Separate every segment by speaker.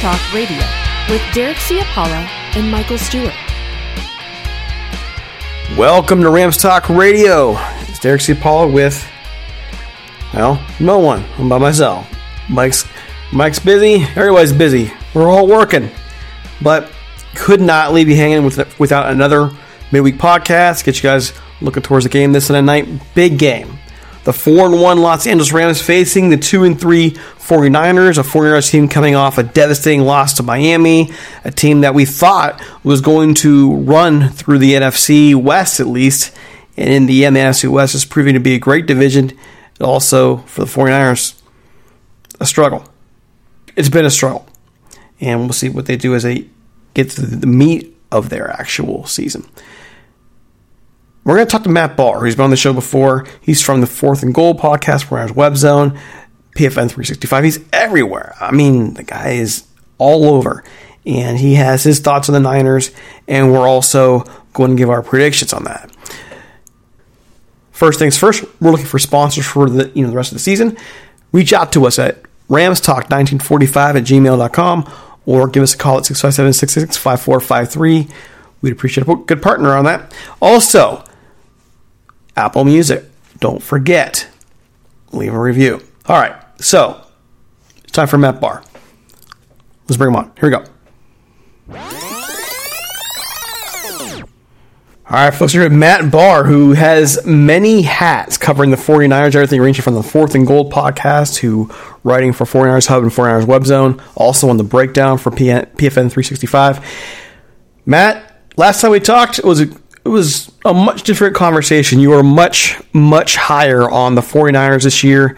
Speaker 1: Talk Radio with Derek Ciapala and Michael Stewart.
Speaker 2: Welcome to Rams Talk Radio. It's Derek Ciapala with, well, no one. I'm by myself. Mike's Mike's busy. Everybody's busy. We're all working, but could not leave you hanging with, without another midweek podcast. Get you guys looking towards the game this Sunday night. Big game. The 4 and 1 Los Angeles Rams facing the 2 and 3 49ers, a 49ers team coming off a devastating loss to Miami, a team that we thought was going to run through the NFC West at least. And in the NFC West is proving to be a great division. Also, for the 49ers, a struggle. It's been a struggle. And we'll see what they do as they get to the meat of their actual season. We're going to talk to Matt Barr, who's been on the show before. He's from the Fourth and Goal podcast, Rams Web Zone, PFN 365. He's everywhere. I mean, the guy is all over. And he has his thoughts on the Niners, and we're also going to give our predictions on that. First things first, we're looking for sponsors for the you know the rest of the season. Reach out to us at ramstalk1945 at gmail.com or give us a call at 657 666 5453. We'd appreciate a good partner on that. Also, Apple Music. Don't forget, leave a review. All right, so it's time for Matt Barr. Let's bring him on. Here we go. All right, folks, we're here with Matt Barr, who has many hats covering the 49ers, everything ranging from the Fourth and Goal podcast to writing for 49ers Hub and 49ers Web Zone, also on the breakdown for PFN 365. Matt, last time we talked, it was a, it was a much different conversation. You were much, much higher on the 49ers this year,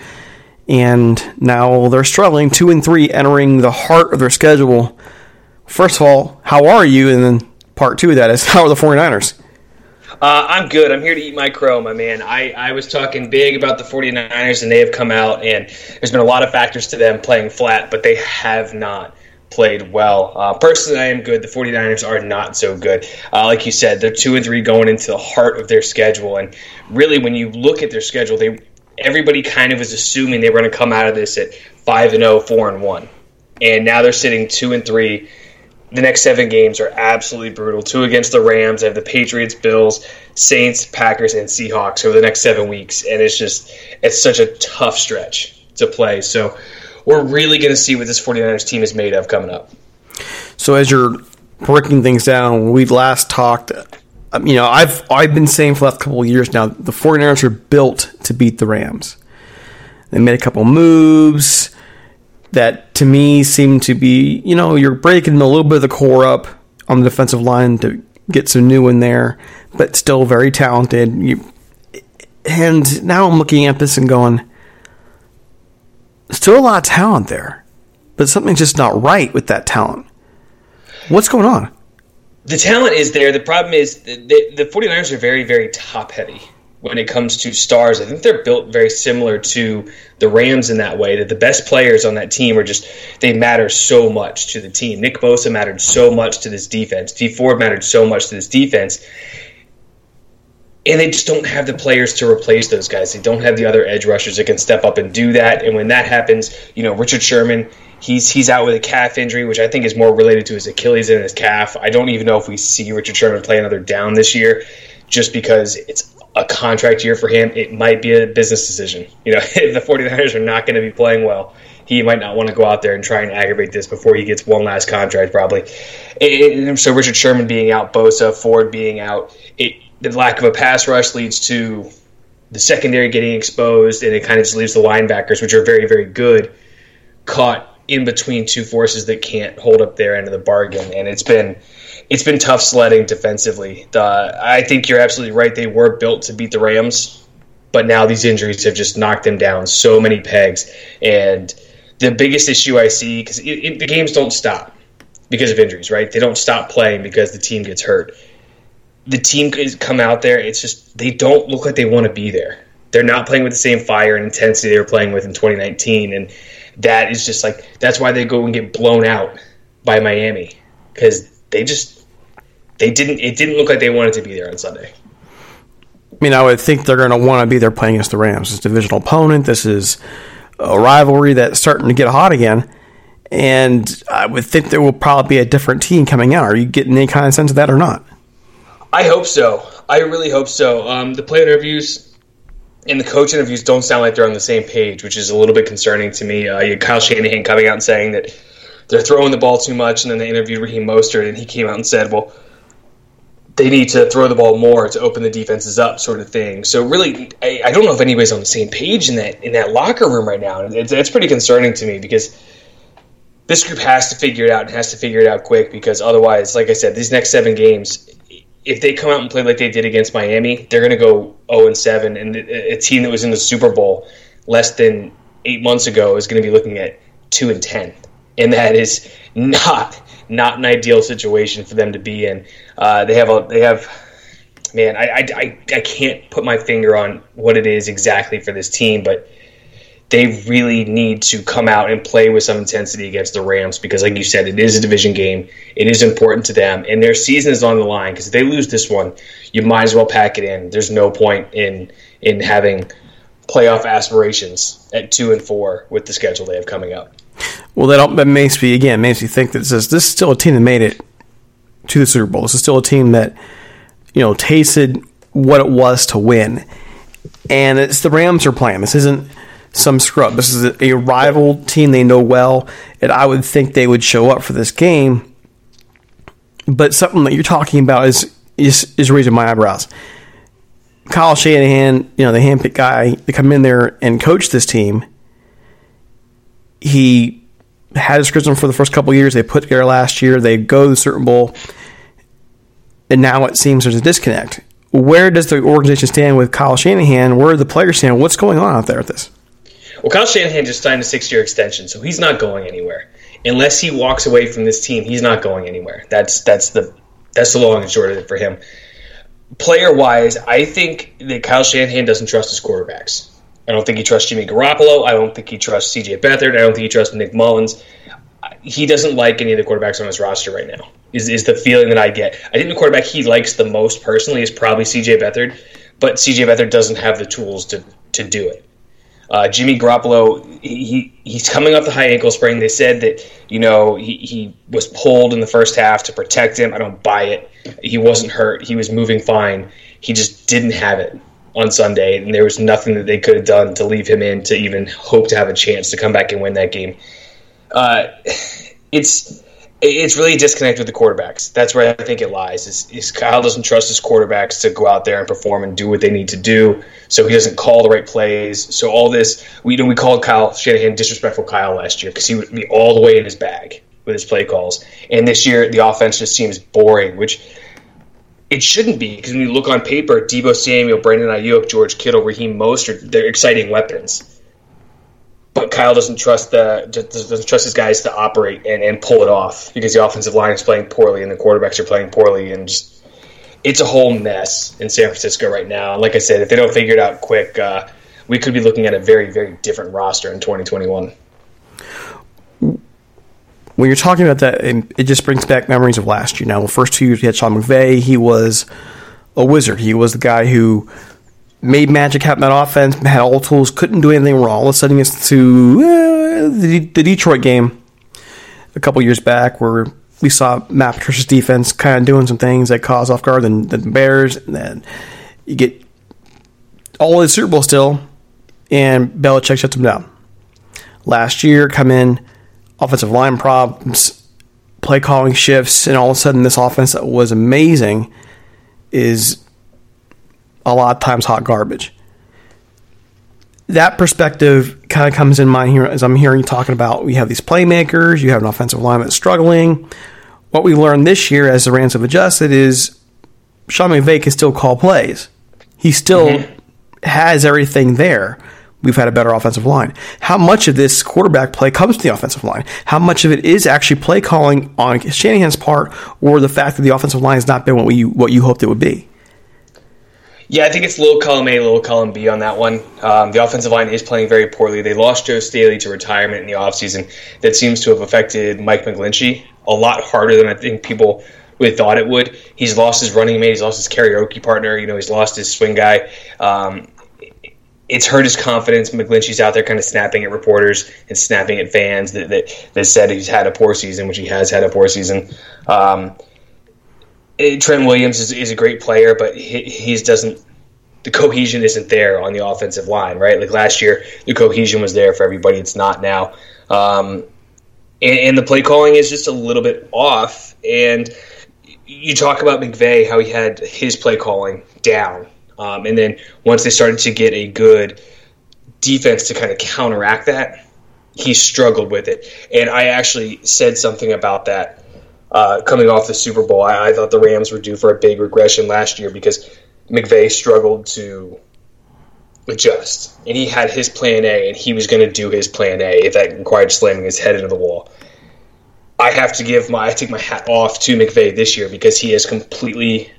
Speaker 2: and now they're struggling, 2 and 3, entering the heart of their schedule. First of all, how are you? And then part two of that is, how are the 49ers?
Speaker 3: Uh, I'm good. I'm here to eat my crow, my man. I, I was talking big about the 49ers, and they have come out, and there's been a lot of factors to them playing flat, but they have not played well. Uh, personally, I am good. The 49ers are not so good. Uh, like you said, they're 2 and 3 going into the heart of their schedule, and really, when you look at their schedule, they everybody kind of was assuming they were going to come out of this at 5 and 0, 4 and 1. And now they're sitting 2 and 3 the next seven games are absolutely brutal. Two against the Rams. I have the Patriots, Bills, Saints, Packers, and Seahawks over the next seven weeks, and it's just it's such a tough stretch to play. So we're really going to see what this 49ers team is made of coming up.
Speaker 2: So as you're breaking things down, when we last talked, you know, I've I've been saying for the last couple of years now, the 49ers are built to beat the Rams. They made a couple moves that to me seem to be, you know, you're breaking a little bit of the core up on the defensive line to get some new in there, but still very talented. You, and now I'm looking at this and going, still a lot of talent there, but something's just not right with that talent. What's going on?
Speaker 3: The talent is there. The problem is the, the 49ers are very, very top heavy when it comes to stars. I think they're built very similar to the Rams in that way. That the best players on that team are just they matter so much to the team. Nick Bosa mattered so much to this defense. Dee Ford mattered so much to this defense. And they just don't have the players to replace those guys. They don't have the other edge rushers that can step up and do that. And when that happens, you know, Richard Sherman, he's he's out with a calf injury, which I think is more related to his Achilles and his calf. I don't even know if we see Richard Sherman play another down this year, just because it's a contract year for him, it might be a business decision. You know, if the 49ers are not going to be playing well, he might not want to go out there and try and aggravate this before he gets one last contract, probably. So Richard Sherman being out, Bosa, Ford being out, it, the lack of a pass rush leads to the secondary getting exposed, and it kind of just leaves the linebackers, which are very, very good, caught in between two forces that can't hold up their end of the bargain. And it's been it's been tough sledding defensively. I think you're absolutely right. They were built to beat the Rams, but now these injuries have just knocked them down so many pegs. And the biggest issue I see because the games don't stop because of injuries, right? They don't stop playing because the team gets hurt. The team is come out there. It's just they don't look like they want to be there. They're not playing with the same fire and intensity they were playing with in 2019, and that is just like that's why they go and get blown out by Miami because they just they didn't. It didn't look like they wanted to be there on Sunday.
Speaker 2: I mean, I would think they're going to want to be there playing against the Rams. It's a divisional opponent. This is a rivalry that's starting to get hot again. And I would think there will probably be a different team coming out. Are you getting any kind of sense of that or not?
Speaker 3: I hope so. I really hope so. Um, the player interviews and the coach interviews don't sound like they're on the same page, which is a little bit concerning to me. Uh, you Kyle Shanahan coming out and saying that they're throwing the ball too much, and then they interviewed Raheem Mostert, and he came out and said, "Well, they need to throw the ball more to open the defenses up, sort of thing. So really, I, I, don't know if anybody's on the same page in that in that locker room right now. It's, it's pretty concerning to me because this group has to figure it out and has to figure it out quick because otherwise, like I said, these next seven games, if they come out and play like they did against Miami, they're going to go zero and seven, and a team that was in the Super Bowl less than eight months ago is going to be looking at two and ten, and that is not not an ideal situation for them to be in. Uh, they have a they have man, I, I, I can't put my finger on what it is exactly for this team, but they really need to come out and play with some intensity against the Rams because, like you said, it is a division game. It is important to them, and their season is on the line. Because if they lose this one, you might as well pack it in. There's no point in in having playoff aspirations at two and four with the schedule they have coming up.
Speaker 2: Well, that, that makes me again makes me think that says this is still a team that made it to the Super Bowl. This is still a team that you know tasted what it was to win, and it's the Rams are playing. This isn't some scrub. This is a, a rival team they know well, and I would think they would show up for this game. But something that you're talking about is is, is raising my eyebrows. Kyle Shanahan, you know, the handpicked guy to come in there and coach this team. He had his criticism for the first couple years. They put together last year. They go to the Certain Bowl, and now it seems there's a disconnect. Where does the organization stand with Kyle Shanahan? Where do the players stand? What's going on out there with this?
Speaker 3: Well, Kyle Shanahan just signed a six-year extension, so he's not going anywhere unless he walks away from this team. He's not going anywhere. That's that's the that's the long and short of it for him. Player wise, I think that Kyle Shanahan doesn't trust his quarterbacks. I don't think he trusts Jimmy Garoppolo. I don't think he trusts CJ Beathard. I don't think he trusts Nick Mullens. He doesn't like any of the quarterbacks on his roster right now. Is is the feeling that I get? I think the quarterback he likes the most personally is probably CJ Beathard, but CJ Beathard doesn't have the tools to to do it. Uh, Jimmy Garoppolo, he he's coming off the high ankle sprain. They said that you know he, he was pulled in the first half to protect him. I don't buy it. He wasn't hurt. He was moving fine. He just didn't have it on Sunday, and there was nothing that they could have done to leave him in to even hope to have a chance to come back and win that game. Uh, it's it's really a disconnect with the quarterbacks. That's where I think it lies. Is, is Kyle doesn't trust his quarterbacks to go out there and perform and do what they need to do, so he doesn't call the right plays. So all this, we you know we called Kyle Shanahan disrespectful Kyle last year because he would be all the way in his bag with his play calls, and this year the offense just seems boring, which it shouldn't be because when you look on paper, Deebo Samuel, Brandon Aiyuk, George Kittle, Raheem Mostert, they're exciting weapons but Kyle doesn't trust the doesn't trust his guys to operate and, and pull it off because the offensive line is playing poorly and the quarterbacks are playing poorly and just it's a whole mess in San Francisco right now. Like I said, if they don't figure it out quick, uh, we could be looking at a very very different roster in 2021.
Speaker 2: When you're talking about that, it just brings back memories of last year. Now, the first two years, we had Sean McVay. He was a wizard. He was the guy who made magic happen on offense, had all tools, couldn't do anything wrong. All of a sudden, to uh, the, the, Detroit game a couple years back where we saw Matt Patricia's defense kind of doing some things that caused off guard the, the Bears. And then you get all the Super Bowl still, and Belichick shuts them down. Last year, come in, offensive line problems, play calling shifts, and all of a sudden, this offense that was amazing is a lot of times hot garbage. That perspective kind of comes in mind here as I'm hearing you talking about we have these playmakers, you have an offensive line that's struggling. What we learned this year as the Rams have adjusted is Sean McVay can still call plays. He still mm-hmm. has everything there. We've had a better offensive line. How much of this quarterback play comes to the offensive line? How much of it is actually play calling on Shanahan's part, or the fact that the offensive line has not been what you what you hoped it would be?
Speaker 3: Yeah, I think it's little column A, little column B on that one. Um, the offensive line is playing very poorly. They lost Joe Staley to retirement in the offseason. That seems to have affected Mike McGlinchey a lot harder than I think people really thought it would. He's lost his running mate. He's lost his karaoke partner. You know, he's lost his swing guy. Um, it's hurt his confidence. McGlinchey's out there kind of snapping at reporters and snapping at fans that, that, that said he's had a poor season, which he has had a poor season. Um, Trent Williams is, is a great player, but he he's doesn't the cohesion isn't there on the offensive line, right? Like last year, the cohesion was there for everybody. It's not now, um, and, and, the play calling is just a little bit off. And you talk about McVay, how he had his play calling down, um, and then once they started to get a good defense to kind of counteract that, he struggled with it. And I actually said something about that uh, coming off the Super Bowl. I, I, thought the Rams were due for a big regression last year because McVay struggled to adjust, and he had his plan A, and he was going to do his plan A if that required slamming his head into the wall. I have to give my I take my hat off to McVay this year because he has completely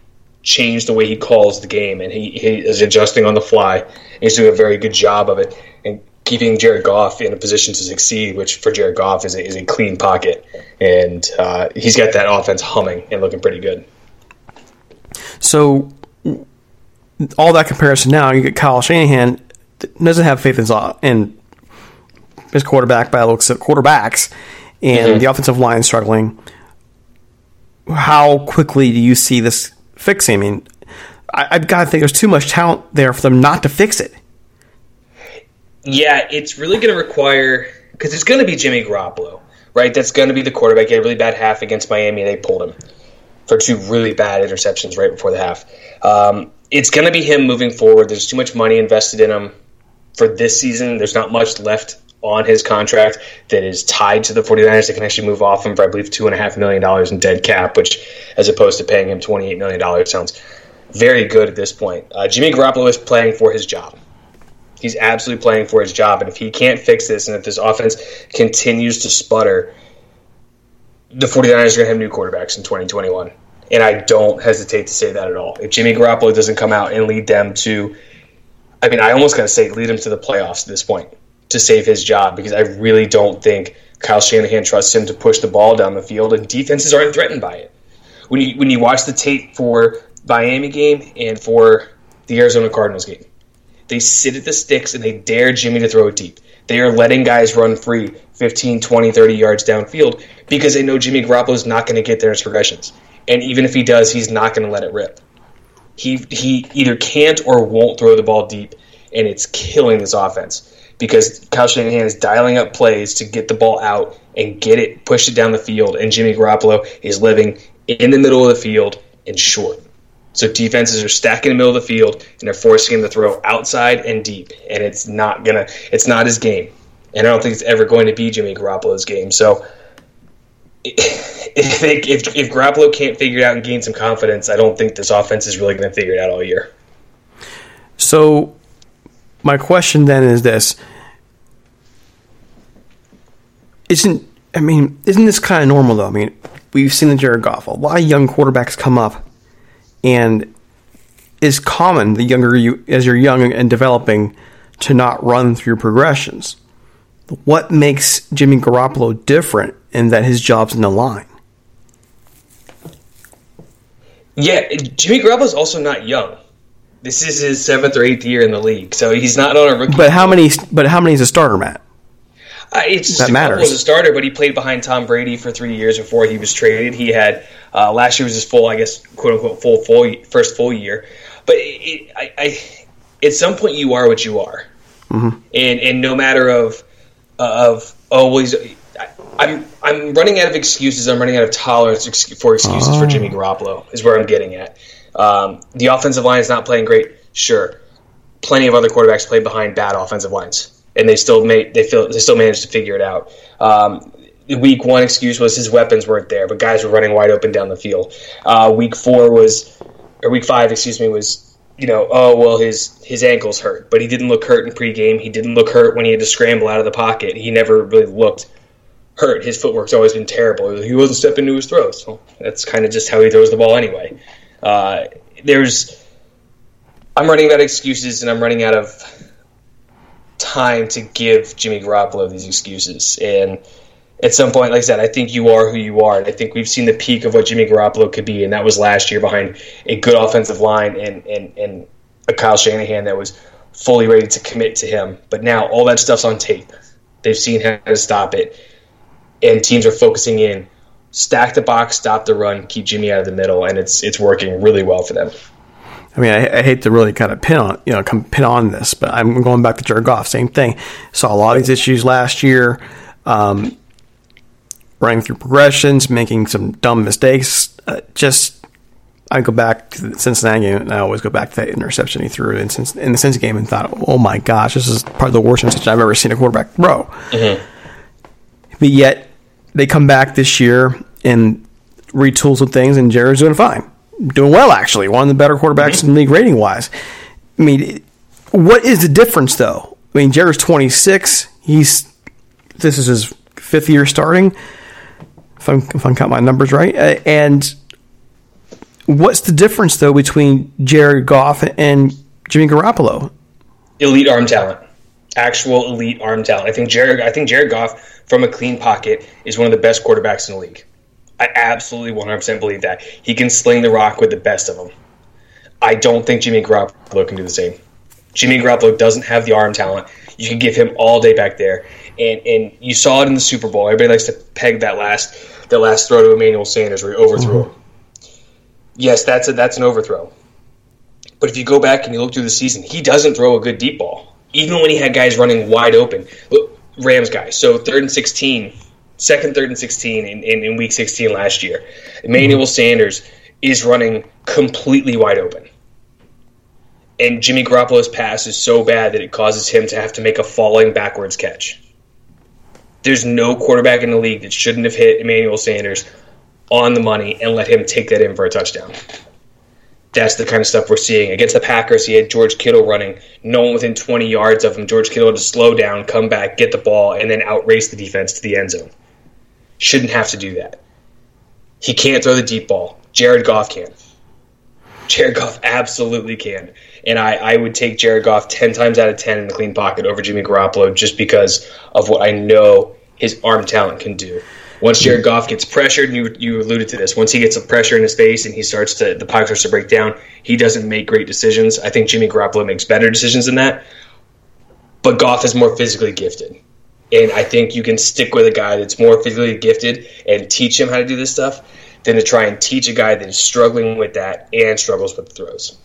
Speaker 3: changed the way he calls the game, and he, he is adjusting on the fly. And he's doing a very good job of it, and keeping Jared Goff in a position to succeed, which for Jared Goff is a, is a clean pocket, and uh, he's got that offense humming and looking pretty good.
Speaker 2: So, all that comparison now, you get Kyle Shanahan doesn't have faith in, in his quarterback by looks at quarterbacks, and mm-hmm. the offensive line struggling. How quickly do you see this fixing? I mean, I, I've got to think there's too much talent there for them not to fix it
Speaker 3: Yeah, it's really going to require because it's going to be Jimmy Garoppolo, right? That's going to be the quarterback. He had a really bad half against Miami, they pulled him for two really bad interceptions right before the half. Um, it's going to be him moving forward. There's too much money invested in him for this season. There's not much left on his contract that is tied to the 49ers that can actually move off him for, I believe, $2.5 million in dead cap, which, as opposed to paying him $28 million, sounds very good at this point. Uh, Jimmy Garoppolo is playing for his job. He's absolutely playing for his job. And if he can't fix this and if this offense continues to sputter, the 49ers are going to have new quarterbacks in 2021. And I don't hesitate to say that at all. If Jimmy Garoppolo doesn't come out and lead them to, I mean, I almost got to say, lead them to the playoffs at this point to save his job because I really don't think Kyle Shanahan trusts him to push the ball down the field, and defenses aren't threatened by it. When you when you watch the tape for Miami game and for the Arizona Cardinals game, they sit at the sticks and they dare Jimmy to throw it deep. They are letting guys run free 15, 20, 30 yards downfield because they know Jimmy Garoppolo is not going to get there in his progressions. And even if he does, he's not going to let it rip. He, he either can't or won't throw the ball deep, and it's killing this offense because Kyle Shanahan is dialing up plays to get the ball out and get it, push it down the field, and Jimmy Garoppolo is living in the middle of the field and short. So defenses are stacking in the middle of the field and they're forcing him to throw outside and deep, and it's not gonna, it's not his game, and I don't think it's ever going to be Jimmy Garoppolo's game. So if if if Garoppolo can't figure it out and gain some confidence, I don't think this offense is really going to figure it out all year.
Speaker 2: So my question then is this: Isn't I mean, isn't this kind of normal though? I mean, we've seen the Jared Goff. A lot of young quarterbacks come up, and it's common the younger you as you're young and developing to not run through progressions. What makes Jimmy Garoppolo different in that his job's in the line?
Speaker 3: Yeah, Jimmy Garoppolo's also not young. This is his seventh or eighth year in the league, so he's not on a rookie.
Speaker 2: But how many? But how many is a starter, Matt?
Speaker 3: Uh, it's that matters. was a starter, but he played behind Tom Brady for three years before he was traded. He had uh, last year was his full, I guess, quote unquote, full full first full year. But it, I, I, at some point, you are what you are, mm-hmm. and and no matter of uh, of always. I'm I'm running out of excuses. I'm running out of tolerance for excuses oh. for Jimmy Garoppolo. Is where I'm getting at. Um, the offensive line is not playing great. Sure, plenty of other quarterbacks play behind bad offensive lines, and they still made they feel they still managed to figure it out. Um, week one excuse was his weapons weren't there, but guys were running wide open down the field. Uh, week four was, or week five, excuse me, was you know, oh well, his his ankles hurt, but he didn't look hurt in pregame. He didn't look hurt when he had to scramble out of the pocket. He never really looked hurt. His footwork's always been terrible. He wasn't stepping into his throws. So that's kind of just how he throws the ball anyway. Uh, there's, I'm running out of excuses and I'm running out of time to give Jimmy Garoppolo these excuses. And at some point, like I said, I think you are who you are, and I think we've seen the peak of what Jimmy Garoppolo could be, and that was last year behind a good offensive line and and and a Kyle Shanahan that was fully ready to commit to him. But now all that stuff's on tape. They've seen how to stop it, and teams are focusing in stack the box, stop the run, keep Jimmy out of the middle, and it's it's working really well for them.
Speaker 2: I mean, I, I, hate to really kind of pin on you know come pin on this, but I'm going back to Jared Goff. Same thing. Saw a lot of these issues last year. Um, running through progressions, making some dumb mistakes. Uh, just I go back to the Cincinnati game, and I always go back to that interception he threw in, in the Cincinnati game, and thought, "Oh my gosh, this is probably the worst interception I've ever seen a quarterback throw." Mm-hmm. But yet, they come back this year and retool some things, and Jared's doing fine, doing well actually, one of the better quarterbacks mm-hmm. in the league rating wise. I mean, what is the difference though? I mean, Jared's 26. He's this is his fifth year starting, if I'm if I'm counting my numbers right, uh, and what's the difference though between Jared Goff and Jimmy Garoppolo?
Speaker 3: Elite arm talent, actual elite arm talent. I think Jared. I think Jared Goff from a clean pocket is one of the best quarterbacks in the league. I absolutely 100% believe that. He can sling the rock with the best of them. I don't think Jimmy Garoppolo can do the same. Jimmy Garoppolo doesn't have the arm talent. You can give him all day back there, and and you saw it in the Super Bowl. Everybody likes to peg that last that last throw to Emmanuel Sanders where he overthrew mm-hmm. him. Yes, that's a, that's an overthrow. But if you go back and you look through the season, he doesn't throw a good deep ball. even when he had guys running wide open. Look, Rams guys. So third and 16, second, third and 16 in, in, in week 16 last year. Emmanuel mm-hmm. Sanders is running completely wide open. And Jimmy Garoppolo's pass is so bad that it causes him to have to make a falling backwards catch. There's no quarterback in the league that shouldn't have hit Emmanuel Sanders on the money and let him take that in for a touchdown. That's the kind of stuff we're seeing. Against the Packers, he had George Kittle running, no one within 20 yards of him. George Kittle had to slow down, come back, get the ball, and then outrace the defense to the end zone. Shouldn't have to do that. He can't throw the deep ball. Jared Goff can. Jared Goff absolutely can. And I, I would take Jared Goff 10 times out of 10 in the clean pocket over Jimmy Garoppolo just because of what I know his arm talent can do. Once Jared Goff gets pressured, and you, you alluded to this, once he gets a pressure in his face and he starts to, the pocket starts to break down, he doesn't make great decisions. I think Jimmy Garoppolo makes better decisions than that. But Goff is more physically gifted. And I think you can stick with a guy that's more physically gifted and teach him how to do this stuff than to try and teach a guy that is struggling with that and struggles with the throws.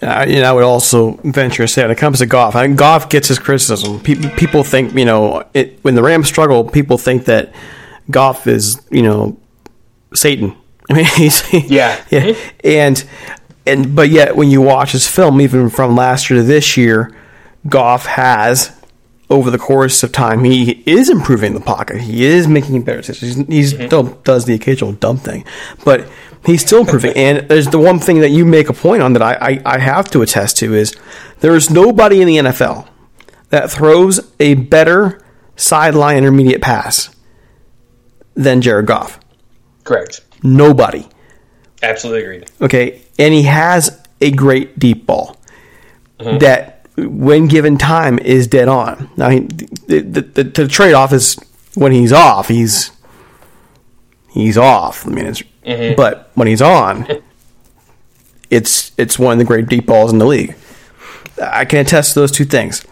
Speaker 2: Uh, you know, I would also venture to say when it comes to Goff, I think Goff gets his criticism. Pe- people think, you know, it, when the Rams struggle, people think that Goff is, you know, Satan. I mean, he's
Speaker 3: yeah,
Speaker 2: yeah, and and but yet when you watch his film, even from last year to this year, Goff has over the course of time, he is improving the pocket. He is making better decisions. He he's mm-hmm. still does the occasional dumb thing, but he's still improving. and there's the one thing that you make a point on that I, I, I have to attest to is there is nobody in the NFL that throws a better sideline intermediate pass than Jared Goff.
Speaker 3: Correct.
Speaker 2: Nobody.
Speaker 3: Absolutely agreed.
Speaker 2: Okay, and he has a great deep ball mm-hmm. that when given time, is dead on. Now, he, the, the, the trade off is when he's off, he's he's off. I mean, mm-hmm. but when he's on, it's it's one of the great deep balls in the league. I can attest to those two things.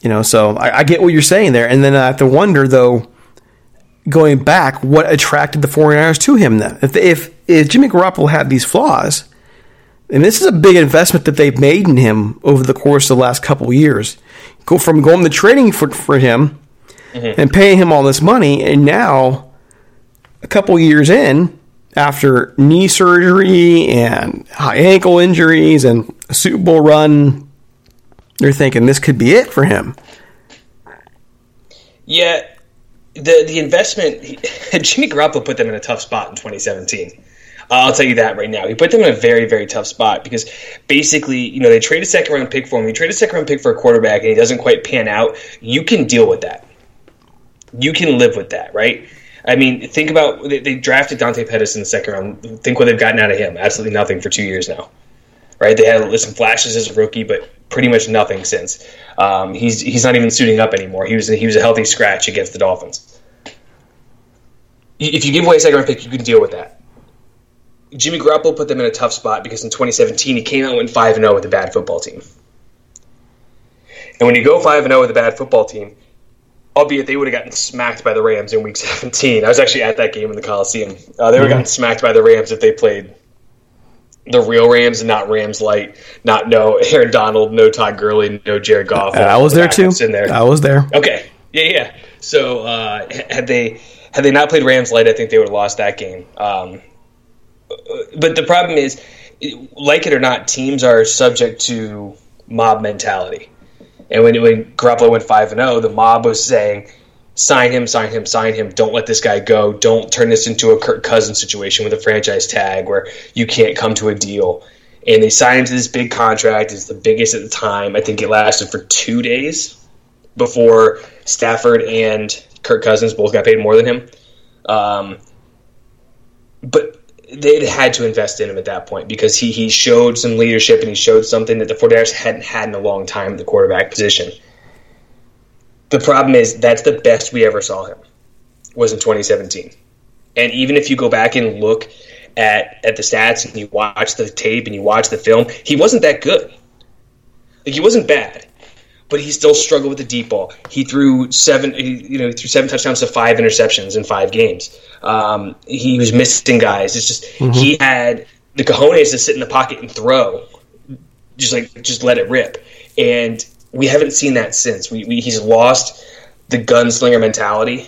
Speaker 2: You know, so I, I get what you're saying there, and then I have to wonder though, going back, what attracted the 49ers to him then? If if, if Jimmy Garoppolo had these flaws, and this is a big investment that they've made in him over the course of the last couple years. Go from going to training for for him mm-hmm. and paying him all this money, and now a couple years in, after knee surgery and high ankle injuries and a Super Bowl run, they're thinking this could be it for him.
Speaker 3: Yeah, the the investment Jimmy Garoppolo put them in a tough spot in 2017. I'll tell you that right now. He put them in a very, very tough spot because basically, you know, they trade a second round pick for him. You trade a second round pick for a quarterback and he doesn't quite pan out. You can deal with that. You can live with that, right? I mean, think about they, they drafted Dante Pettis in the second round. Think what they've gotten out of him. Absolutely nothing for two years now, right? They had some flashes as a rookie, but pretty much nothing since. Um, he's he's not even suiting up anymore. He was he was a healthy scratch against the Dolphins. If you give away a second round pick, you can deal with that. Jimmy Garoppolo put them in a tough spot because in 2017 he came out and went 5 0 with a bad football team. And when you go 5 0 with a bad football team, albeit they would have gotten smacked by the Rams in week 17. I was actually at that game in the Coliseum. Uh, they would have gotten smacked by the Rams if they played the real Rams and not Rams light, not no Aaron Donald, no Todd Gurley, no Jared Goff.
Speaker 2: I was there too. In there. I was there.
Speaker 3: Okay. Yeah, yeah. So uh, had they had they not played Rams light, I think they would have lost that game. Um, but the problem is, like it or not, teams are subject to mob mentality. And when when Garoppolo went five and zero, oh, the mob was saying, "Sign him, sign him, sign him. Don't let this guy go. Don't turn this into a Kirk Cousins situation with a franchise tag where you can't come to a deal." And they signed him to this big contract. It's the biggest at the time. I think it lasted for two days before Stafford and Kirk Cousins both got paid more than him. Um, but they'd had to invest in him at that point because he he showed some leadership and he showed something that the 49ers hadn't had in a long time at the quarterback position. The problem is that's the best we ever saw him was in 2017. And even if you go back and look at at the stats and you watch the tape and you watch the film, he wasn't that good. Like he wasn't bad but he still struggled with the deep ball. He threw seven, you know, he threw seven touchdowns to five interceptions in five games. Um, he was missing guys. It's just mm-hmm. he had the cojones to sit in the pocket and throw just like just let it rip. And we haven't seen that since. We, we he's lost the gunslinger mentality,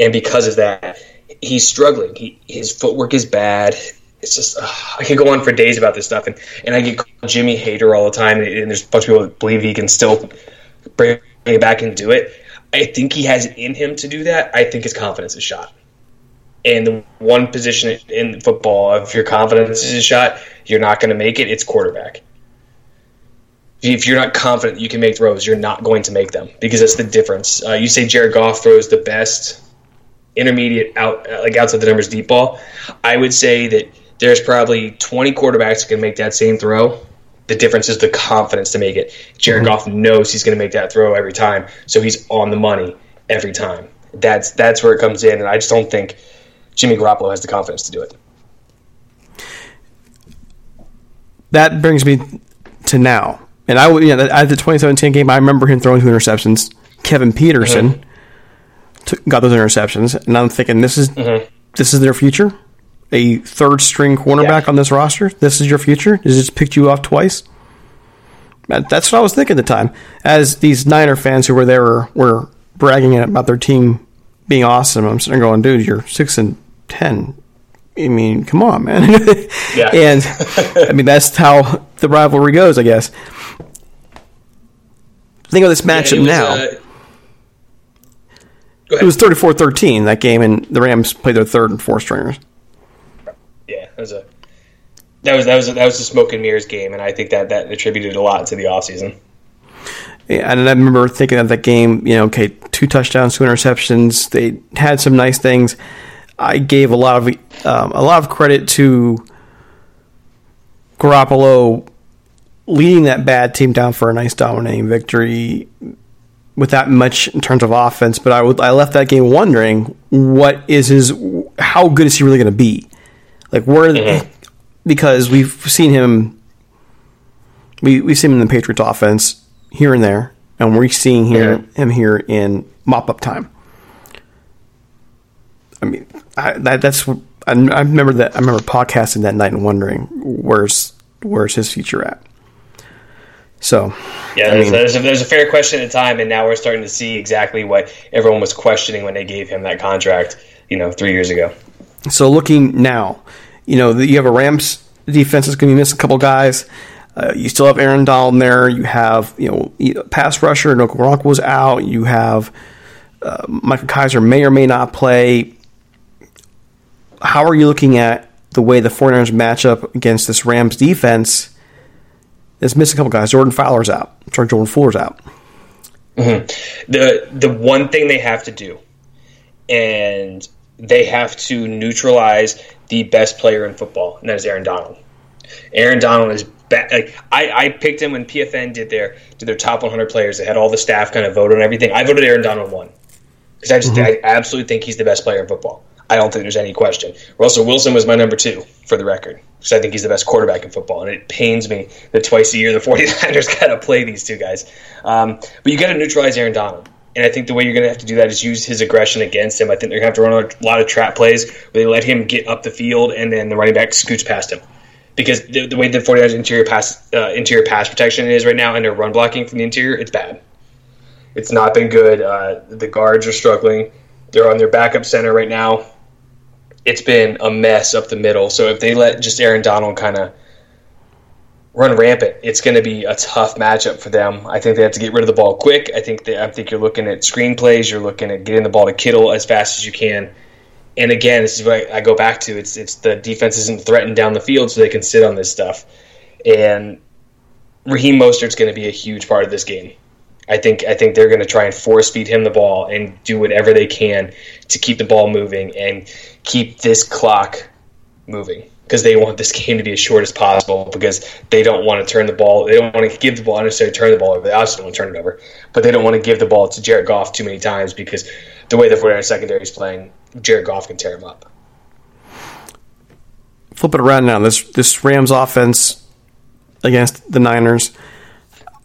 Speaker 3: and because of that, he's struggling. He, his footwork is bad. It's just uh, I could go on for days about this stuff, and, and I get called Jimmy hater all the time, and, and there's a bunch of people that believe he can still bring it back and do it. I think he has it in him to do that. I think his confidence is shot. And the one position in football, if your confidence is shot, you're not going to make it. It's quarterback. If you're not confident you can make throws, you're not going to make them because that's the difference. Uh, you say Jared Goff throws the best intermediate out, like outside the numbers deep ball. I would say that there's probably 20 quarterbacks that can make that same throw. The difference is the confidence to make it. Jared mm-hmm. Goff knows he's going to make that throw every time, so he's on the money every time. That's that's where it comes in, and I just don't think Jimmy Garoppolo has the confidence to do it.
Speaker 2: That brings me to now, and I you know at the 2017 game, I remember him throwing two interceptions. Kevin Peterson mm-hmm. took, got those interceptions, and I'm thinking this is mm-hmm. this is their future. A third string cornerback yeah. on this roster. This is your future. Has just picked you off twice? That's what I was thinking at the time. As these Niner fans who were there were, were bragging about their team being awesome, I'm sitting there going, dude, you're six and ten. I mean, come on, man. yeah. and I mean, that's how the rivalry goes, I guess. Think of this matchup yeah, now. Uh, it was 34-13 that game, and the Rams played their third and fourth stringers.
Speaker 3: Yeah, that was a that was that was that was a smoke and mirrors game, and I think that that attributed a lot to the offseason.
Speaker 2: Yeah, and I remember thinking of that game. You know, okay, two touchdowns, two interceptions. They had some nice things. I gave a lot of um, a lot of credit to Garoppolo leading that bad team down for a nice dominating victory without much in terms of offense. But I, would, I left that game wondering what is his how good is he really going to be? Like where mm-hmm. because we've seen him we we've seen him in the Patriots offense here and there, and we're seeing here mm-hmm. him here in mop up time. I mean, I, that, that's I, I remember that I remember podcasting that night and wondering where's where's his future at. So,
Speaker 3: yeah, there's, I mean, there's, a, there's, a, fair question at the time, and now we're starting to see exactly what everyone was questioning when they gave him that contract, you know, three years ago.
Speaker 2: So, looking now, you know, you have a Rams defense that's going to miss a couple guys. Uh, you still have Aaron Donald there. You have, you know, pass rusher. No Gronk was out. You have uh, Micah Kiser may or may not play how are you looking at the way the 49ers match up against this Rams defense that's missing a couple guys? Jordan Fowler's out. Sorry, Jordan Fuller's out.
Speaker 3: Mm-hmm. The the one thing they have to do, and they have to neutralize the best player in football, and that is Aaron Donald. Aaron Donald is bad. Like, I, I picked him when PFN did their did their top 100 players. They had all the staff kind of vote on everything. I voted Aaron Donald one because I just mm-hmm. I absolutely think he's the best player in football. I don't think there's any question. Russell Wilson was my number two, for the record, because I think he's the best quarterback in football. And it pains me that twice a year the 49ers got to play these two guys. Um, but you got to neutralize Aaron Donald. And I think the way you're going to have to do that is use his aggression against him. I think they're going to have to run a lot of trap plays where they let him get up the field and then the running back scoots past him. Because the, the way the 49ers interior pass uh, interior pass protection is right now and their run blocking from the interior, it's bad. It's not been good. Uh, the guards are struggling. They're on their backup center right now it's been a mess up the middle. So if they let just Aaron Donald kind of run rampant, it's going to be a tough matchup for them. I think they have to get rid of the ball quick. I think they, I think you're looking at screen plays. You're looking at getting the ball to Kittle as fast as you can. And again, this is what I go back to. It's it's the defense isn't threatened down the field, so they can sit on this stuff. And Raheem Mostert's going to be a huge part of this game. I think I think they're going to try and force feed him the ball and do whatever they can to keep the ball moving and keep this clock moving because they want this game to be as short as possible because they don't want to turn the ball. They don't want to give the ball unnecessarily turn the ball over. They obviously don't want to turn it over, but they don't want to give the ball to Jared Goff too many times because the way the 49ers secondary is playing, Jared Goff can tear him up.
Speaker 2: Flip it around now. This this Rams offense against the Niners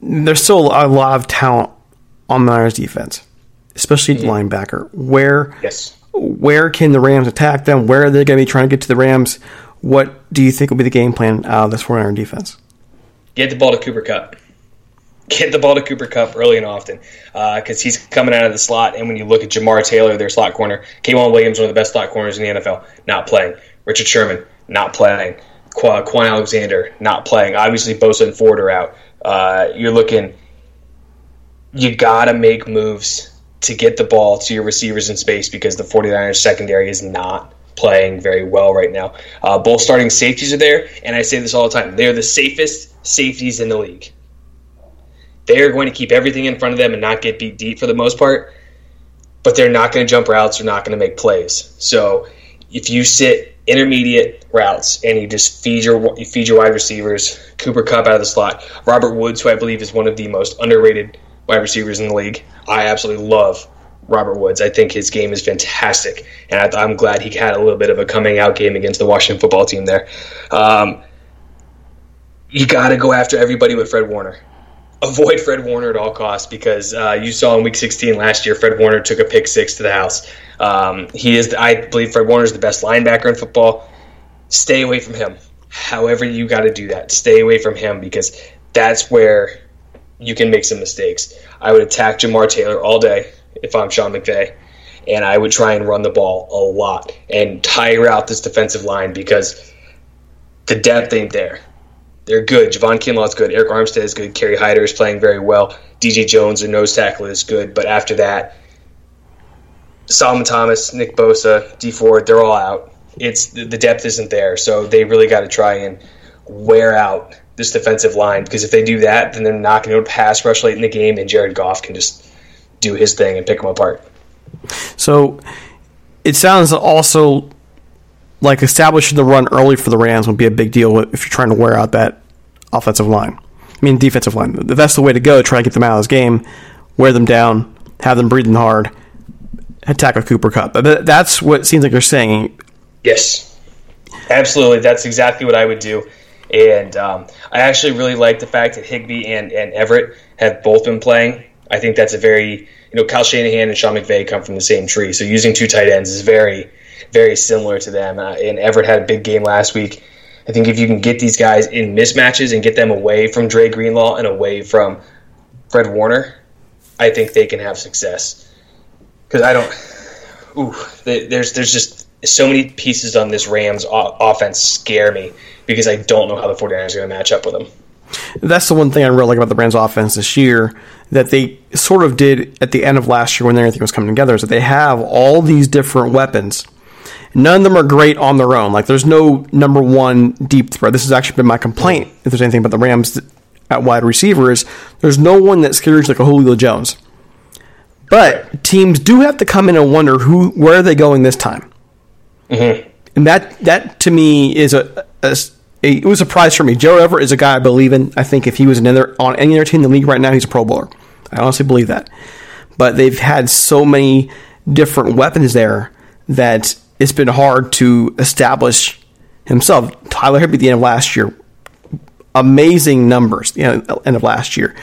Speaker 2: there's still a lot of talent on the Niners defense, especially mm-hmm. linebacker. Where
Speaker 3: yes.
Speaker 2: where can the Rams attack them? Where are they going to be trying to get to the Rams? What do you think will be the game plan out of this 49er defense?
Speaker 3: get the ball to Cooper Kupp. Get the ball to Cooper Kupp early and often because uh, he's coming out of the slot. And when you look at Jamar Taylor, their slot corner, K'Waun Williams, one of the best slot corners in the NFL, not playing. Richard Sherman, not playing. Qu- Kwon Alexander, not playing. Obviously, Bosa and Ford are out. Uh, you're looking, you got to make moves to get the ball to your receivers in space because the 49ers secondary is not playing very well right now. Uh, both starting safeties are there, and I say this all the time. They're the safest safeties in the league. They are going to keep everything in front of them and not get beat deep for the most part, but they're not going to jump routes. They're not going to make plays. So if you sit intermediate routes and you just feed your you feed your wide receivers, Cooper Kupp out of the slot, Robert Woods, who I believe is one of the most underrated wide receivers in the league. I absolutely love Robert Woods. I think his game is fantastic, and I, am glad he had a little bit of a coming out game against the Washington football team there. Um, you got to go after everybody with Fred Warner. Avoid Fred Warner at all costs because uh, you saw in Week 16 last year, Fred Warner took a pick six to the house. Um, he is, I believe, Fred Warner is the best linebacker in football. Stay away from him. However, you got to do that. Stay away from him because that's where you can make some mistakes. I would attack Jamar Taylor all day if I'm Sean McVay, and I would try and run the ball a lot and tire out this defensive line because the depth ain't there. They're good. Javon Kinlaw's good. Arik Armstead is good. Kerry Hyder is playing very well. DJ Jones, their nose tackle, is good. But after that, Solomon Thomas, Nick Bosa, Dee Ford, they're all out. It's the depth isn't there, so they really got to try and wear out this defensive line because if they do that, then they're not going to pass rush late in the game, and Jared Goff can just do his thing and pick them apart.
Speaker 2: So it sounds also like establishing the run early for the Rams would be a big deal if you're trying to wear out that offensive line. I mean, defensive line. That's the way to go. Try to get them out of this game, wear them down, have them breathing hard, attack a Cooper Kupp. That's what it seems like you're saying.
Speaker 3: Yes, absolutely. That's exactly what I would do. And um, I actually really like the fact that Higbee and, and Everett have both been playing. I think that's a very, you know, Kyle Shanahan and Sean McVay come from the same tree. So using two tight ends is very, very similar to them. Uh, and Everett had a big game last week. I think if you can get these guys in mismatches and get them away from Dre Greenlaw and away from Fred Warner, I think they can have success. Because I don't, ooh, there's there's just so many pieces on this Rams offense scare me because I don't know how the 49ers are going to match up with them.
Speaker 2: That's the one thing I really like about the Rams offense this year that they sort of did at the end of last year when everything was coming together is that they have all these different weapons. None of them are great on their own. Like there's no number one deep threat. This has actually been my complaint. If there's anything about the Rams at wide receiver is there's no one that scares like a Julio Jones. But teams do have to come in and wonder who where are they going this time. Mm-hmm. And that that to me is a, a it was a surprise for me. Joe Everett is a guy I believe in. I think if he was another, on any other team in the league right now, he's a Pro Bowler. I honestly believe that. But they've had so many different weapons there that it's been hard to establish himself. Tyler Higbee at the end of last year, amazing numbers. The end of last year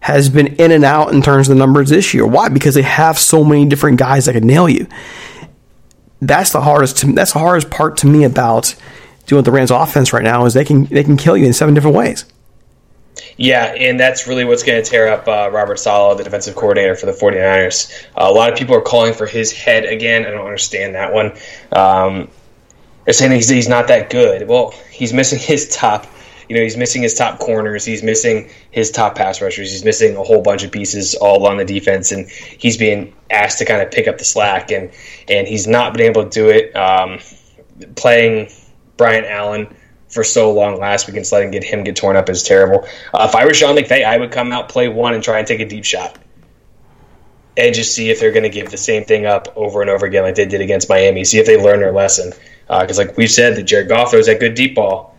Speaker 2: has been in and out in terms of the numbers this year. Why? Because they have so many different guys that can nail you. That's the hardest. To, that's the hardest part to me about doing the Rams offense right now is they can they can kill you in seven different ways.
Speaker 3: Yeah, and that's really what's going to tear up uh, Robert Saleh, the defensive coordinator for the 49ers. Uh, a lot of people are calling for his head again. I don't understand that one. Um, they're saying he's, he's not that good. Well, he's missing his top. You know, he's missing his top corners. He's missing his top pass rushers. He's missing a whole bunch of pieces all on the defense, and he's being asked to kind of pick up the slack, and and he's not been able to do it. Um, playing Brian Allen for so long last week and just letting get him get torn up is terrible. Uh, if I were Sean McVay, I would come out, play one, and try and take a deep shot. And just see if they're going to give the same thing up over and over again like they did against Miami. See if they learn their lesson. Because, uh, like we've said, that Jared Goff throws that good deep ball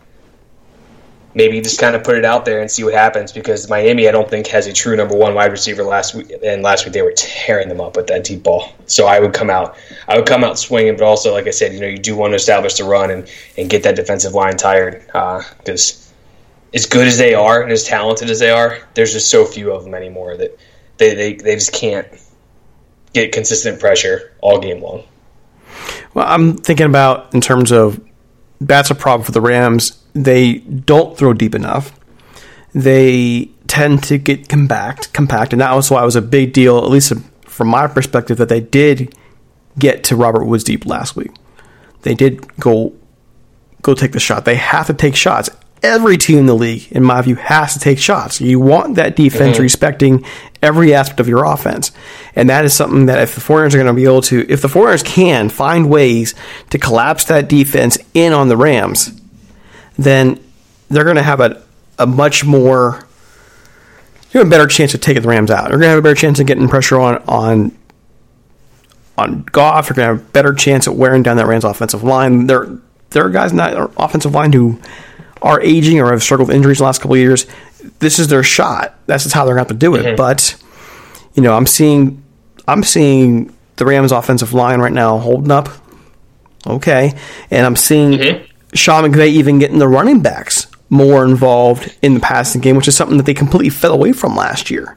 Speaker 3: maybe just kind of put it out there and see what happens because Miami, I don't think, has a true number one wide receiver last week. And last week they were tearing them up with that deep ball. So I would come out, I would come out swinging, but also, like I said, you know, you do want to establish the run and, and get that defensive line tired because uh, as good as they are and as talented as they are, there's just so few of them anymore that they, they, they just can't get consistent pressure all game long.
Speaker 2: Well, I'm thinking about in terms of that's a problem for the Rams they don't throw deep enough. they tend to get compact, compact, and that was why it was a big deal, at least from my perspective, that they did get to Robert Woods deep last week. They did go go take the shot. They have to take shots. Every team in the league, in my view, has to take shots. You want that defense mm-hmm. respecting every aspect of your offense. And that is something that if the 49ers are going to be able to, if the 49ers can find ways to collapse that defense in on the Rams, then they're going to have a, a much more, you have a better chance of taking the Rams out. They're going to have a better chance of getting pressure on, on on Goff. They're going to have a better chance at wearing down that Rams offensive line. There, there are guys in that offensive line who are aging or have struggled with injuries the last couple of years. This is their shot. That's just how they're going to have to do it. Mm-hmm. But you know, I'm seeing, I'm seeing the Rams offensive line right now holding up. Okay, and I'm seeing mm-hmm. Sean McVay even getting the running backs more involved in the passing game, which is something that they completely fell away from last year.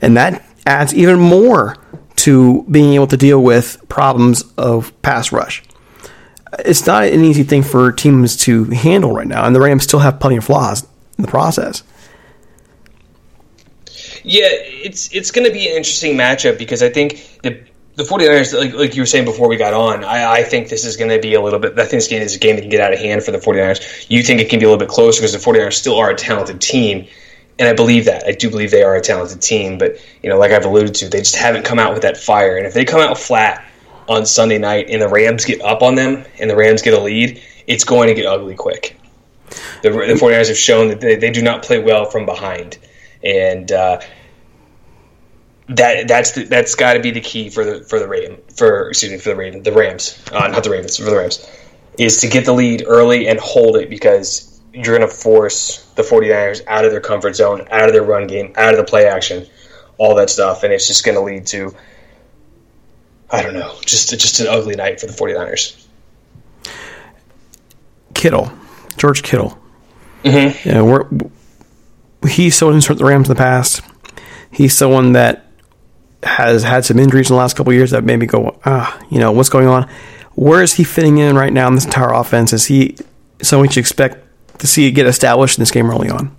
Speaker 2: And that adds even more to being able to deal with problems of pass rush. It's not an easy thing for teams to handle right now, and the Rams still have plenty of flaws in the process.
Speaker 3: Yeah, it's it's going to be an interesting matchup because I think the the 49ers, like, like you were saying before we got on, I, I think this is going to be a little bit. I think this game is a game that can get out of hand for the 49ers. You think it can be a little bit closer because the 49ers still are a talented team and I believe that. I do believe they are a talented team, but you know, like I've alluded to, they just haven't come out with that fire. And if they come out flat on Sunday night and the Rams get up on them and the Rams get a lead, it's going to get ugly quick. The, the 49ers have shown that they, they do not play well from behind, and uh, that that's the, that's got to be the key for the for the Ram for excuse me for the Ram the Rams uh, not the Ravens for the Rams is to get the lead early and hold it because you're going to force the 49ers out of their comfort zone, out of their run game, out of the play action, all that stuff. And it's just going to lead to, I don't know, just, just an ugly night for the 49ers.
Speaker 2: Kittle, George Kittle.
Speaker 3: Mm-hmm.
Speaker 2: Yeah, we're, he's someone who's hurt the Rams in the past. He's someone that has had some injuries in the last couple years that made me go, ah, you know, what's going on? Where is he fitting in right now in this entire offense? Is he someone you expect to see get established in this game early on.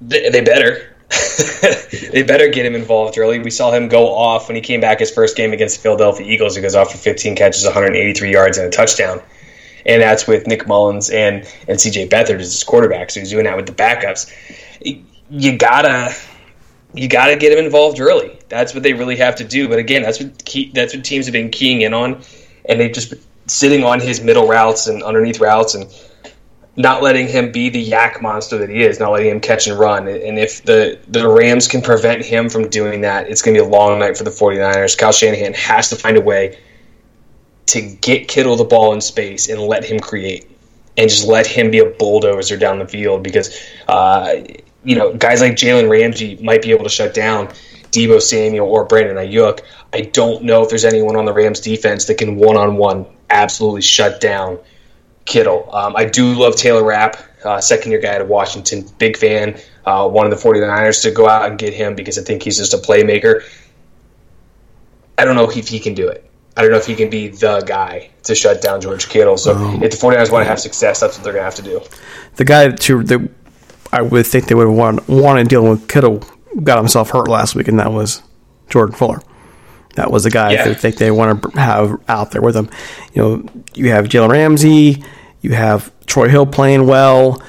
Speaker 3: They, they better. they better get him involved early. We saw him go off when he came back his first game against the Philadelphia Eagles. He goes off for 15 catches, 183 yards, and a touchdown. And that's with Nick Mullens and, and CJ Beathard as his quarterback. So he's doing that with the backups. You gotta you gotta get him involved early. That's what they really have to do. But again, that's what key, that's what teams have been keying in on, and they've just been sitting on his middle routes and underneath routes and not letting him be the YAC monster that he is, not letting him catch and run. And if the, the Rams can prevent him from doing that, it's going to be a long night for the 49ers. Kyle Shanahan has to find a way to get Kittle the ball in space and let him create and just let him be a bulldozer down the field because, uh, you know, guys like Jalen Ramsey might be able to shut down Deebo Samuel or Brandon Aiyuk. I don't know if there's anyone on the Rams defense that can one on one absolutely shut down Kittle. Um, I do love Taylor Rapp, uh, second year guy out of Washington. Big fan. Uh, one of the 49ers to go out and get him because I think he's just a playmaker. I don't know if he can do it. I don't know if he can be the guy to shut down George Kittle. So um, if the 49ers want to have success, that's what they're going to have to do.
Speaker 2: The guy to that I would think they would want want to deal with Kittle got himself hurt last week, and that was Jordan Fuller. That was the guy yeah. they think they want to have out there with them. You know, you have Jalen Ramsey, you have Troy Hill playing well,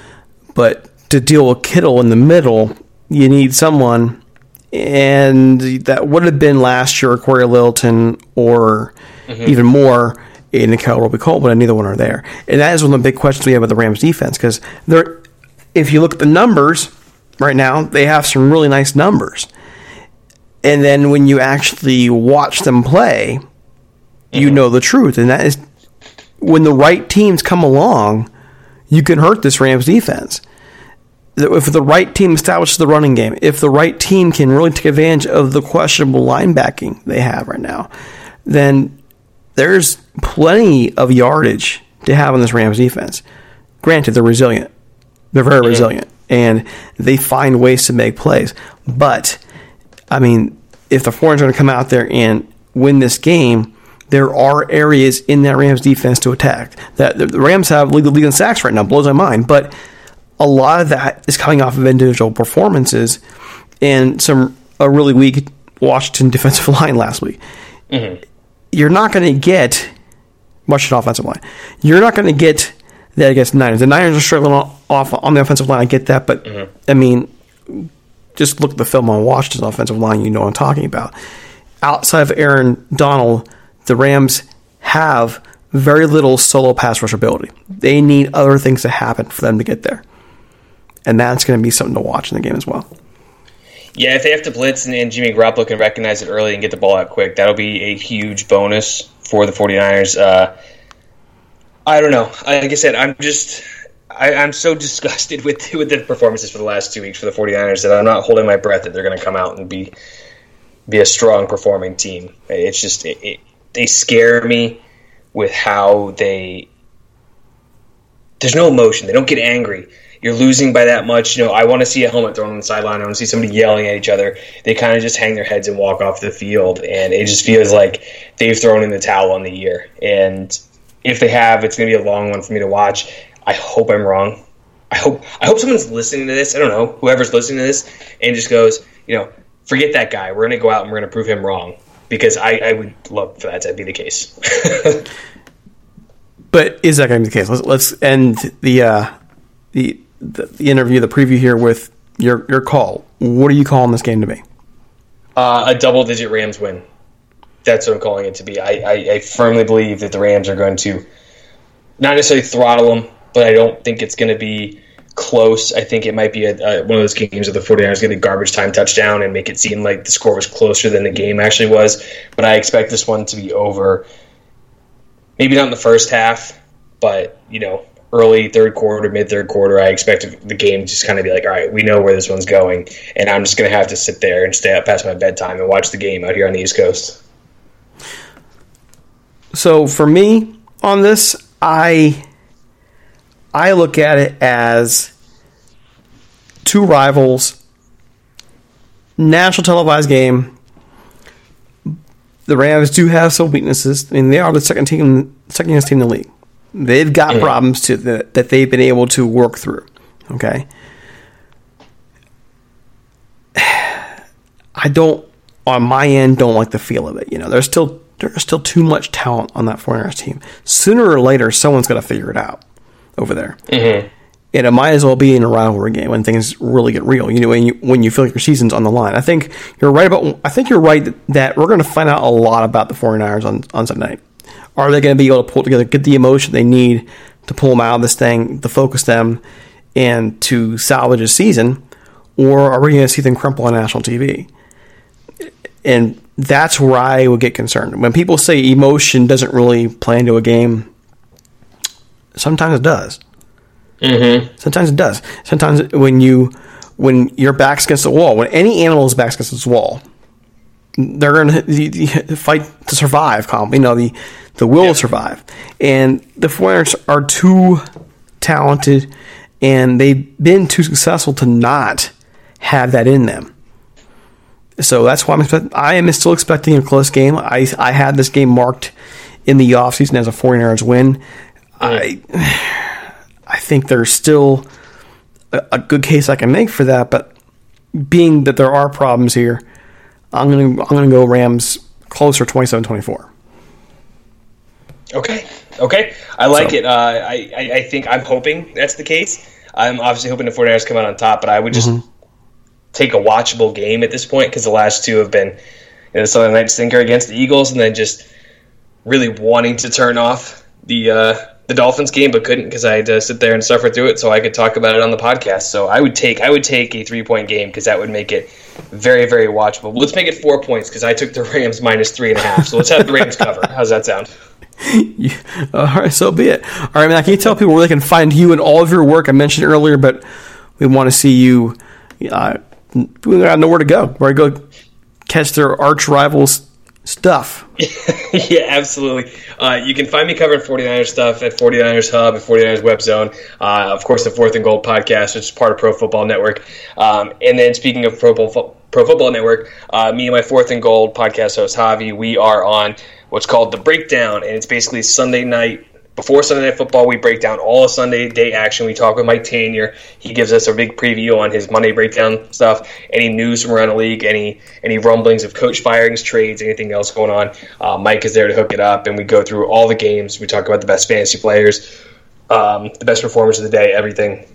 Speaker 2: but to deal with Kittle in the middle, you need someone, and that would have been last year Cory Littleton or mm-hmm. even more in Nickell Robey-Coleman, but neither one are there. And that is one of the big questions we have with the Rams defense because they're, if you look at the numbers right now, they have some really nice numbers. And then when you actually watch them play, you mm-hmm. know the truth. And that is when the right teams come along, you can hurt this Rams defense. If the right team establishes the running game, if the right team can really take advantage of the questionable linebacking they have right now, then there's plenty of yardage to have on this Rams defense. Granted, they're resilient. They're very resilient. And they find ways to make plays. But I mean, if the foreigners are going to come out there and win this game, there are areas in that Rams defense to attack. That the Rams have legal lead in sacks right now blows my mind, but a lot of that is coming off of individual performances and some a really weak Washington defensive line last week. Mm-hmm. You're not going to get Washington offensive line. You're not going to get that against the Niners. The Niners are struggling off on the offensive line. I get that, but mm-hmm. I mean, just look at the film on Washington's offensive line. You know what I'm talking about. Outside of Aaron Donald, the Rams have very little solo pass rush ability. They need other things to happen for them to get there. And that's going to be something to watch in the game as well.
Speaker 3: Yeah, if they have to blitz and, and Jimmy Garoppolo can recognize it early and get the ball out quick, that'll be a huge bonus for the 49ers. Uh, I don't know. Like I said, I'm just I, am so disgusted with with the performances for the last two weeks for the 49ers that I'm not holding my breath that they're going to come out and be be a strong performing team. It's just it, it, they scare me with how they there's no emotion. They don't get angry. You're losing by that much. You know, I want to see a helmet thrown on the sideline. I want to see somebody yelling at each other. They kind of just hang their heads and walk off the field, and it just feels like they've thrown in the towel on the year. And if they have, it's going to be a long one for me to watch. I hope I'm wrong. I hope I hope someone's listening to this. I don't know whoever's listening to this and just goes, you know, forget that guy. We're going to go out and we're going to prove him wrong because I, I would love for that to be the case.
Speaker 2: but is that going to be the case? Let's, let's end the, uh, the, the the interview, the preview here with your your call. What are you calling this game to be?
Speaker 3: Uh, a double digit Rams win. That's what I'm calling it to be. I, I, I firmly believe that the Rams are going to not necessarily throttle them, but I don't think it's going to be close. I think it might be a, a, one of those games where the 49ers get a garbage time touchdown and make it seem like the score was closer than the game actually was. But I expect this one to be over. Maybe not in the first half, but you know, early third quarter, mid third quarter, I expect the game just kind of be like, all right, we know where this one's going, and I'm just going to have to sit there and stay up past my bedtime and watch the game out here on the East Coast.
Speaker 2: So for me on this, I I look at it as two rivals, national televised game. The Rams do have some weaknesses. I mean, they are the second team, second team in the league. They've got mm-hmm. problems to the, that they've been able to work through. Okay, I don't, on my end, don't like the feel of it. You know, there's still there's still too much talent on that 49ers team. Sooner or later, someone's got to figure it out over there. Mm-hmm. And it might as well be in a rivalry game when things really get real. You know, when you when you feel like your season's on the line. I think you're right about. I think you're right that we're going to find out a lot about the 49ers on on Sunday night. Are they going to be able to pull together, get the emotion they need to pull them out of this thing, to focus them, and to salvage a season, or are we going to see them crumple on national TV? And that's where I would get concerned. When people say emotion doesn't really play into a game, sometimes it does. Mm-hmm. Sometimes it does. Sometimes when you when your back's against the wall, when any animal's back's against this wall, they're going to fight to survive. Calm, You know the the will yeah. survive, and the Foreigners are too talented, and they've been too successful to not have that in them. So that's why I'm expect- I am still expecting a close game. I, I had this game marked in the offseason as a 49ers win. I I think there's still a, a, good case I can make for that, but being that there are problems here, I'm gonna I'm gonna go Rams closer 27-24.
Speaker 3: Okay. Okay. I like so. it. Uh, I, I, I think I'm hoping that's the case. I'm obviously hoping the 49ers come out on top, but I would just mm-hmm take a watchable game at this point because the last two have been you know, the Sunday night stinker against the Eagles, and then just really wanting to turn off the uh, the Dolphins game, but couldn't because I had to sit there and suffer through it so I could talk about it on the podcast. So I would take I would take a three point game because that would make it very very watchable. Let's make it four points because I took the Rams minus three and a half. So let's have the Rams cover. How's that sound?
Speaker 2: All right, so be it. All right, man. Can you tell people where they can find you and all of your work? I mentioned earlier, but we want to see you. Uh, we got nowhere to go. Where to go catch their arch rivals stuff.
Speaker 3: yeah, absolutely. Uh, you can find me covering 49ers stuff at 49ers Hub, at 49ers Web Zone. Uh, of course, the Fourth and Goal podcast, which is part of Pro Football Network. Um, and then speaking of Pro, Pro Football Network, uh, me and my Fourth and Goal podcast host, Javi, we are on what's called The Breakdown. And it's basically Sunday night before Sunday Night Football, we break down all of Sunday day action. We talk with Mike Tanier. He gives us a big preview on his Monday breakdown stuff. Any news from around the league, any any rumblings of coach firings, trades, anything else going on. Uh, Mike is there to hook it up, and we go through all the games. We talk about the best fantasy players, um, the best performers of the day, everything.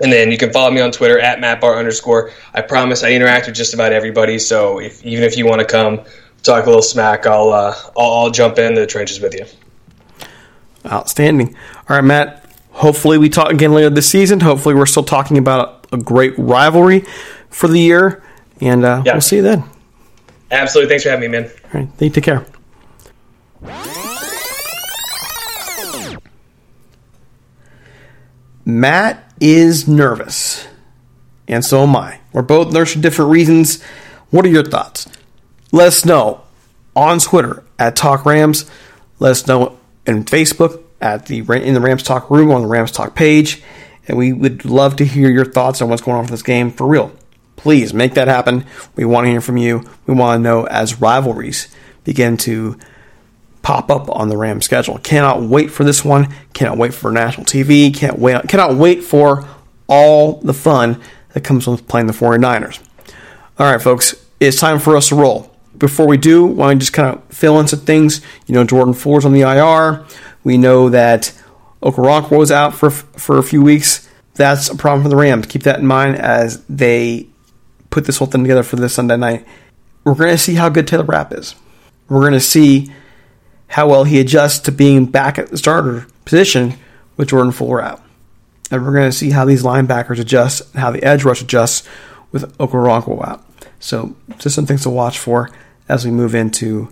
Speaker 3: And then you can follow me on Twitter at MattBar underscore. I promise I interact with just about everybody. So if, even if you want to come talk a little smack, I'll, uh, I'll, I'll jump in the trenches with you.
Speaker 2: Outstanding. All right, Matt. Hopefully, we talk again later this season. Hopefully, we're still talking about a great rivalry for the year, and uh, yeah. we'll see you then.
Speaker 3: Absolutely. Thanks for having me, man.
Speaker 2: All right. Thank You take care. Matt is nervous, and so am I. We're both nervous for different reasons. What are your thoughts? Let us know on Twitter at Talk Rams. Let us know and Facebook at the in the Rams Talk room on the Rams Talk page, and we would love to hear your thoughts on what's going on with this game for real. Please make that happen. We want to hear from you. We want to know as rivalries begin to pop up on the Rams schedule. Cannot wait for this one. Cannot wait for national TV. Can't wait. Cannot wait for all the fun that comes with playing the 49ers. All right, folks, it's time for us to roll before we do, want to just kind of fill in some things. You know, Jordan Fuller's on the IR. We know that Okoronkwo was out for for a few weeks. That's a problem for the Rams. Keep that in mind as they put this whole thing together for this Sunday night. We're going to see how good Taylor Rapp is. We're going to see how well he adjusts to being back at the starter position with Jordan Fuller out. And we're going to see how these linebackers adjust and how the edge rush adjusts with Okoronkwo out. So, just some things to watch for as we move into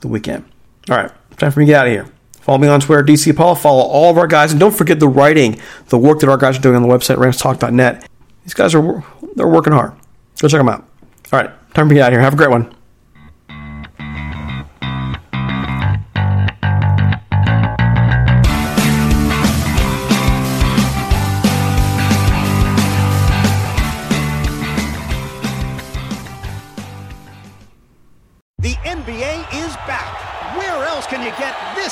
Speaker 2: the weekend. All right, time for me to get out of here. Follow me on Twitter, DC Paul. Follow all of our guys, and don't forget the writing, the work that our guys are doing on the website, ramstalk.net. These guys are they're working hard. Go check them out. All right, time for me to get out of here. Have a great one.